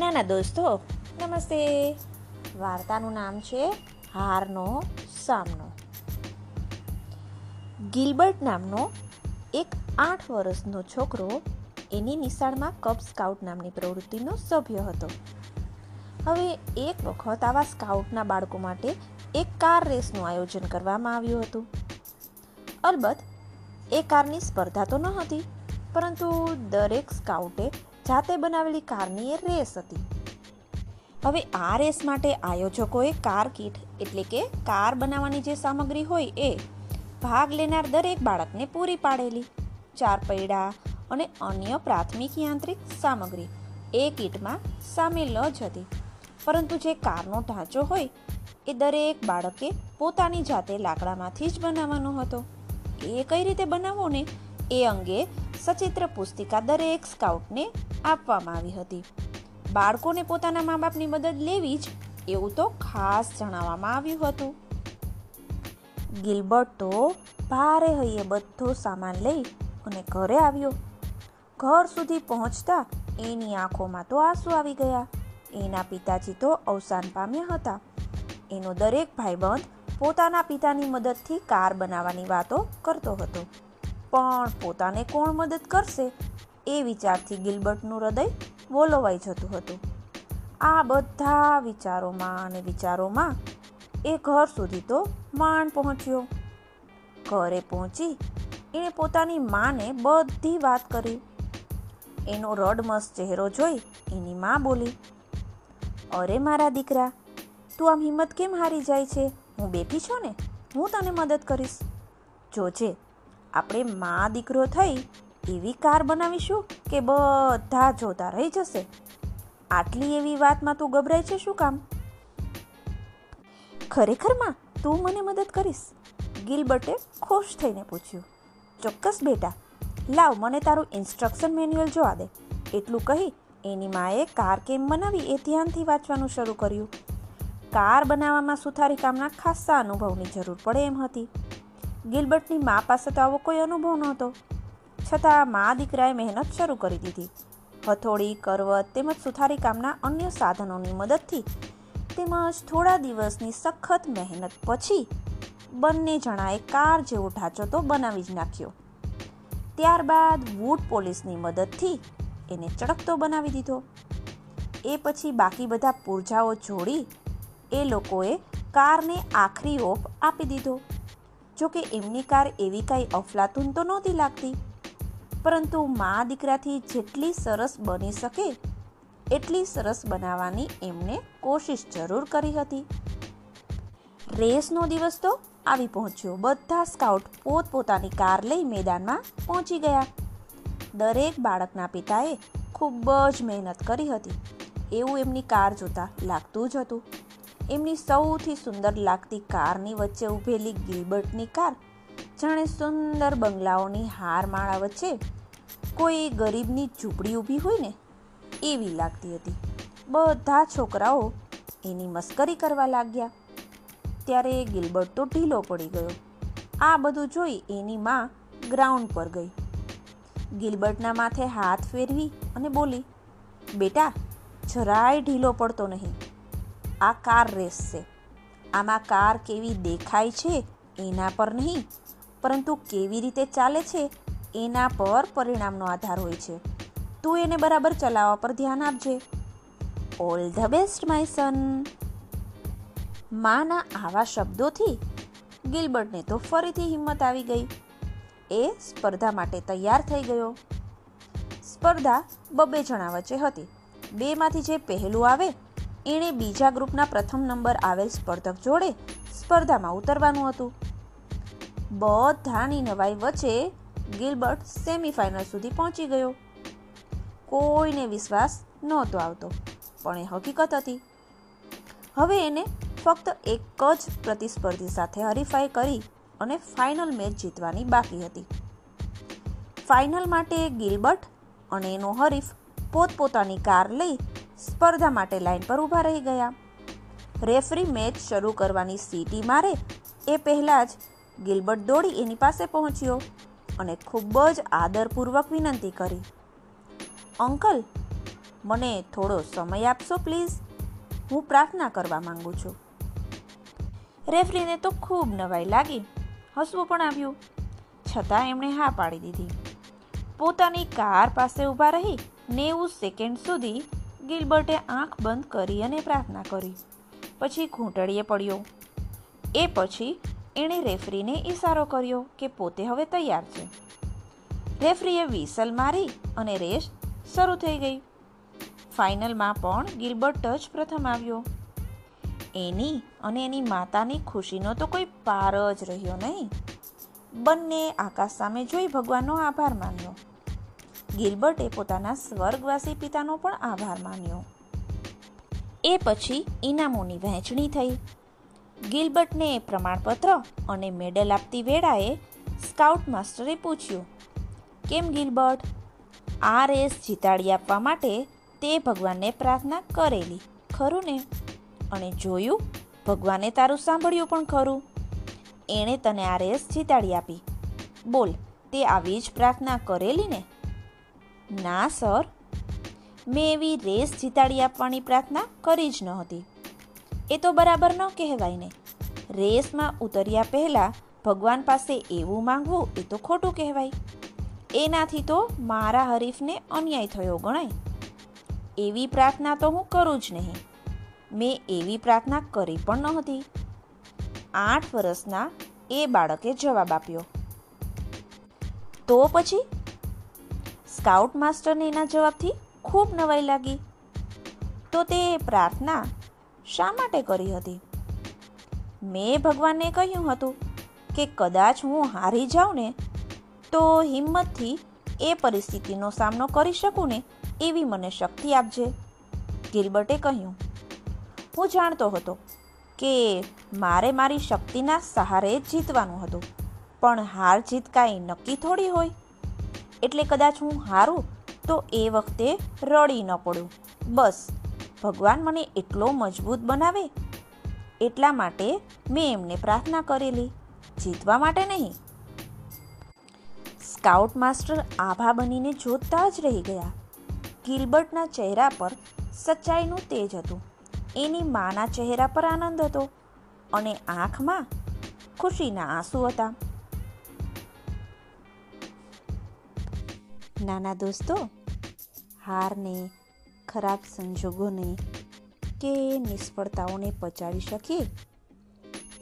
નાના દોસ્તો. નમસ્તે. વાર્તાનું નામ છે હારનો સામનો. ગિલબર્ટ નામનો એક આઠ વર્ષનો છોકરો એની નિશાળમાં કપ સ્કાઉટ નામની પ્રવૃત્તિનો સભ્ય હતો. હવે એક વખત આવા સ્કાઉટના બાળકો માટે એક કાર રેસનું આયોજન કરવામાં આવ્યું હતું. અલબત્ત, એ કારની સ્પર્ધા તો ન હતી, પરંતુ દરેક સ્કાઉટે જાતે બનાવેલી કારની એ રેસ હતી. હવે આ રેસ માટે આયોજકોએ કાર કીટ, એટલે કે કાર બનાવવાની જે સામગ્રી હોય એ ભાગ લેનાર દરેક બાળકને પૂરી પાડેલી. ચાર પૈડા અને અન્ય પ્રાથમિક યાંત્રિક સામગ્રી એ કીટમાં સામેલ જ હતી. પરંતુ જે કારનો ઢાંચો હોય એ દરેક બાળકે પોતાની જાતે લાકડામાંથી જ બનાવવાનો હતો. એ કઈ રીતે બનાવવો ને એ અંગે સચિત્ર પુસ્તિકા દરેક સ્કાઉટને આપવામાં આવી હતી. બાળકોને પોતાના મા બાપની મદદ લેવી જ એવું તો ખાસ જણાવવામાં આવ્યું હતું. ગિલબર્ટ તો ભારે હૈયે બધો સામાન લઈ અને ઘરે આવ્યો. ઘર સુધી પહોંચતા એની આંખોમાં તો આંસુ આવી ગયા. એના પિતાજી તો અવસાન પામ્યા હતા. એનો દરેક ભાઈબંધ પોતાના પિતાની મદદથી કાર બનાવવાની વાતો કરતો હતો. પણ પોતાને કોણ મદદ કરશે એ વિચારથી ગિલબર્ટનું હૃદય વોલોવાઈ જતું હતું. આ બધા વિચારોમાં અને વિચારોમાં એ ઘર સુધી તો માંડ પહોંચ્યો. ઘરે પહોંચી એણે પોતાની માને બધી વાત કરી. એનો રડમસ ચહેરો જોઈ એની માં બોલી, અરે મારા દીકરા, તું આમ હિંમત કેમ હારી જાય છે? હું બેઠી છું ને, હું તને મદદ કરીશ. જોજે આપણે મા દીકરો થઈ એવી કાર બનાવીશું કે બધા જોતા રહી જશે. આટલી એવી વાતમાં તું ગભરાય છે શું કામ? ખરેખરમાં તું મને મદદ કરીશ. ગિલબર્ટે ખુશ થઈને પૂછ્યું, ચોક્કસ બેટા, લાવ મને તારું ઇન્સ્ટ્રક્શન મેન્યુઅલ જોવા દે. એટલું કહી એની માએ કાર કેમ બનાવી એ ધ્યાનથી વાંચવાનું શરૂ કર્યું. કાર બનાવવામાં સુથારી કામના ખાસ્સા અનુભવની જરૂર પડે એમ હતી. ગિલબર્ટની મા પાસે તો આવો કોઈ અનુભવ નહોતો. છતાં મા દીકરાએ મહેનત શરૂ કરી દીધી. હથોડી કરવત તેમજ સુથારી કામના અન્ય સાધનોની મદદથી તેમજ થોડા દિવસની સખત મહેનત પછી બંને જણાએ કાર જેવો ઢાંચો તો બનાવી જ નાખ્યો. ત્યારબાદ વૂડ પોલીસની મદદથી એને ચળકતો બનાવી દીધો. એ પછી બાકી બધા પૂર્જાઓ જોડી એ લોકોએ કારને આખરી ઓપ આપી દીધો. જોકે એમની કાર એવી કાંઈ અફલાતુન તો નહોતી લાગતી. પરંતુ મા દીકરાથી જેટલી સરસ બની શકે, એટલી સરસ બનાવવાની એમને કોશિશ જરૂર કરી હતી. રેસનો દિવસ તો આવી પહોંચ્યો. બધા સ્કાઉટ પોતપોતાની કાર લઈ મેદાનમાં પહોંચી ગયા. દરેક બાળકના પિતાએ ખૂબ જ મહેનત કરી હતી. એવું એમની કાર જોતા લાગતું જ હતું. એમની સૌથી સુંદર લાગતી કારની વચ્ચે ઊભેલી ગિલબર્ટની કાર. જાણે સુંદર બંગલાઓની હારમાળા વચ્ચે કોઈ ગરીબની ઝૂંપડી ઊભી હોય ને, એવી લાગતી હતી. બધા છોકરાઓ એની મસ્કરી કરવા લાગ્યા. ત્યારે ગિલબર્ટ તો ઢીલો પડી ગયો. આ બધું જોઈ એની માં ગ્રાઉન્ડ પર ગઈ. ગિલબર્ટના માથે હાથ ફેરવી અને બોલી, બેટા, જરાય ઢીલો પડતો નહીં. આ કાર રેસ છે આમાં કાર કેવી દેખાય છે? એના પર નહીં. પરંતુ કેવી રીતે ચાલે છે? એના પર પરિણામનો આધાર હોય છે. તું એને બરાબર ચલાવવા પર ધ્યાન આપજે. All the best my son માના આવા શબ્દોથી ગિલબર્ટને તો ફરીથી હિંમત આવી ગઈ. એ સ્પર્ધા માટે તૈયાર થઈ ગયો. સ્પર્ધા બબે જણા વચ્ચે હતી. બેમાંથી જે પહેલું આવે એણે બીજા ગ્રુપના પ્રથમ નંબર આવેલ સ્પર્ધક જોડે સ્પર્ધામાં ઉતરવાનું હતું. બધાની નવાઈ વચ્ચે ગિલબર્ટ સેમીફાઇનલ સુધી પહોંચી ગયો. કોઈને વિશ્વાસ નહોતો આવતો, પણ એ હકીકત હતી. હવે એને ફક્ત એક જ પ્રતિસ્પર્ધી સાથે હરીફાઈ કરી અને ફાઇનલ મેચ જીતવાની બાકી હતી. ફાઇનલ માટે ગિલબર્ટ અને એનો હરીફ પોતપોતાની કાર લઈ સ્પર્ધા માટે લાઈન પર ઊભા રહી ગયા. રેફરી મેચ શરૂ કરવાની સીટી મારે એ પહેલાં જ ગિલબર્ટ દોડી એની પાસે પહોંચ્યો અને ખૂબ જ આદરપૂર્વક વિનંતી કરી. અંકલ, મને થોડો સમય આપશો, પ્લીઝ? હું પ્રાર્થના કરવા માંગુ છું. રેફરીને તો ખૂબ નવાઈ લાગી. હસવું પણ આવ્યું. છતાં એમણે હા પાડી દીધી. પોતાની કાર પાસે ઊભા રહી નેવું સેકન્ડ સુધી ગિલબર્ટે આંખ બંધ કરી અને પ્રાર્થના કરી. પછી ઘૂંટડીએ પડ્યો. એ પછી એણે રેફરીને ઈશારો કર્યો કે પોતે હવે તૈયાર છે. રેફરીએ વિસલ મારી અને રેસ શરૂ થઈ ગઈ. ફાઇનલમાં પણ ગિલબર્ટ જ પ્રથમ આવ્યો. એની અને એની માતાની ખુશીનો તો કોઈ પાર જ રહ્યો નહીં. બંને આકાશ સામે જોઈ ભગવાનનો આભાર માન્યો. ગિલબર્ટે પોતાના સ્વર્ગવાસી પિતાનો પણ આભાર માન્યો. એ પછી ઇનામોની વહેંચણી થઈ. ગિલબર્ટને પ્રમાણપત્ર અને મેડલ આપતી વેળાએ સ્કાઉટ માસ્ટરે પૂછ્યું, કેમ ગિલબર્ટ? આ રેસ જીતાડી આપવા માટે તે ભગવાનને પ્રાર્થના કરેલી, ખરું ને? અને જોયું, ભગવાને તારું સાંભળ્યું પણ ખરું. એણે તને આ રેસ જીતાડી આપી. બોલ, તે આવી જ પ્રાર્થના કરેલી ને? ના, સર. મેં એવી રેસ જીતાડી આપવાની પ્રાર્થના કરી જ નહોતી. એ તો બરાબર ન કહેવાય ને. રેસમાં ઉતર્યા પહેલાં ભગવાન પાસે એવું માંગવું એ તો ખોટું કહેવાય. એનાથી તો મારા હરીફને અન્યાય થયો ગણાય. એવી પ્રાર્થના તો હું કરું જ નહીં. મેં એવી પ્રાર્થના કરી પણ નહોતી. આઠ વર્ષના એ બાળકે જવાબ આપ્યો. તો પછી સ્કાઉટ માસ્ટરને એના જવાબથી ખૂબ નવાઈ લાગી. તો તે પ્રાર્થના શા માટે કરી હતી? મેં ભગવાનને કહ્યું હતું કે કદાચ હું હારી જાઉં ને, તો હિંમતથી એ પરિસ્થિતિનો સામનો કરી શકું ને એવી મને શક્તિ આપજે. ગિલબર્ટે કહ્યું, હું જાણતો હતો કે મારે મારી શક્તિના સહારે જ જીતવાનું હતું, પણ હાર જીત કાંઈ નક્કી થોડી હોય? એટલે કદાચ હું હારું, તો એ વખતે રડી ન પડું. બસ, ભગવાન મને એટલો મજબૂત બનાવે. એટલા માટે મેં એમને પ્રાર્થના કરેલી. જીતવા માટે નહીં. સ્કાઉટ માસ્ટર આભા બનીને જોતા જ રહી ગયા. ગિલબર્ટના ચહેરા પર સચ્ચાઈનું તેજ હતું. એની માના ચહેરા પર આનંદ હતો. અને આંખમાં ખુશીના આંસુ હતા. નાના દોસ્તો, હારને, ખરાબ સંજોગોને કે નિષ્ફળતાઓને પચાવી શકીએ?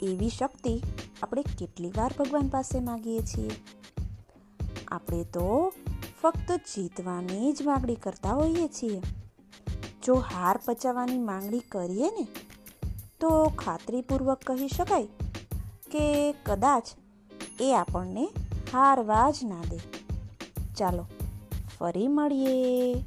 એવી શક્તિ આપણે કેટલી વાર ભગવાન પાસે માગીએ છીએ? આપણે તો ફક્ત જીતવાની જ માગણી કરતા હોઈએ છીએ. જો હાર પચાવવાની માંગણી કરીએ ને, તો ખાતરીપૂર્વક કહી શકાય કે કદાચ એ આપણને હારવા જ ના દે. ચાલો ફરી મળીએ.